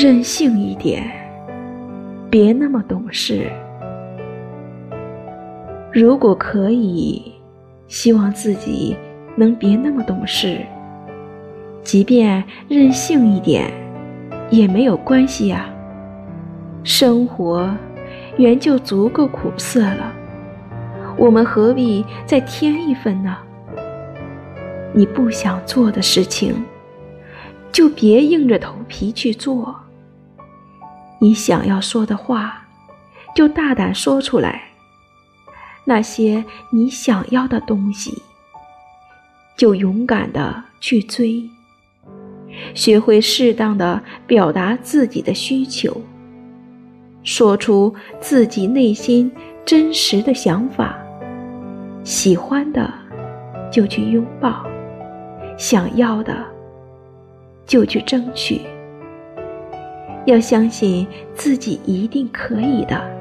任性一点，别那么懂事。如果可以，希望自己能别那么懂事。即便任性一点，也没有关系呀。生活原就足够苦涩了，我们何必再添一分呢？你不想做的事情，就别硬着头皮去做。你想要说的话，就大胆说出来。那些你想要的东西，就勇敢的去追。学会适当的表达自己的需求，说出自己内心真实的想法。喜欢的就去拥抱，想要的就去争取。要相信自己一定可以的。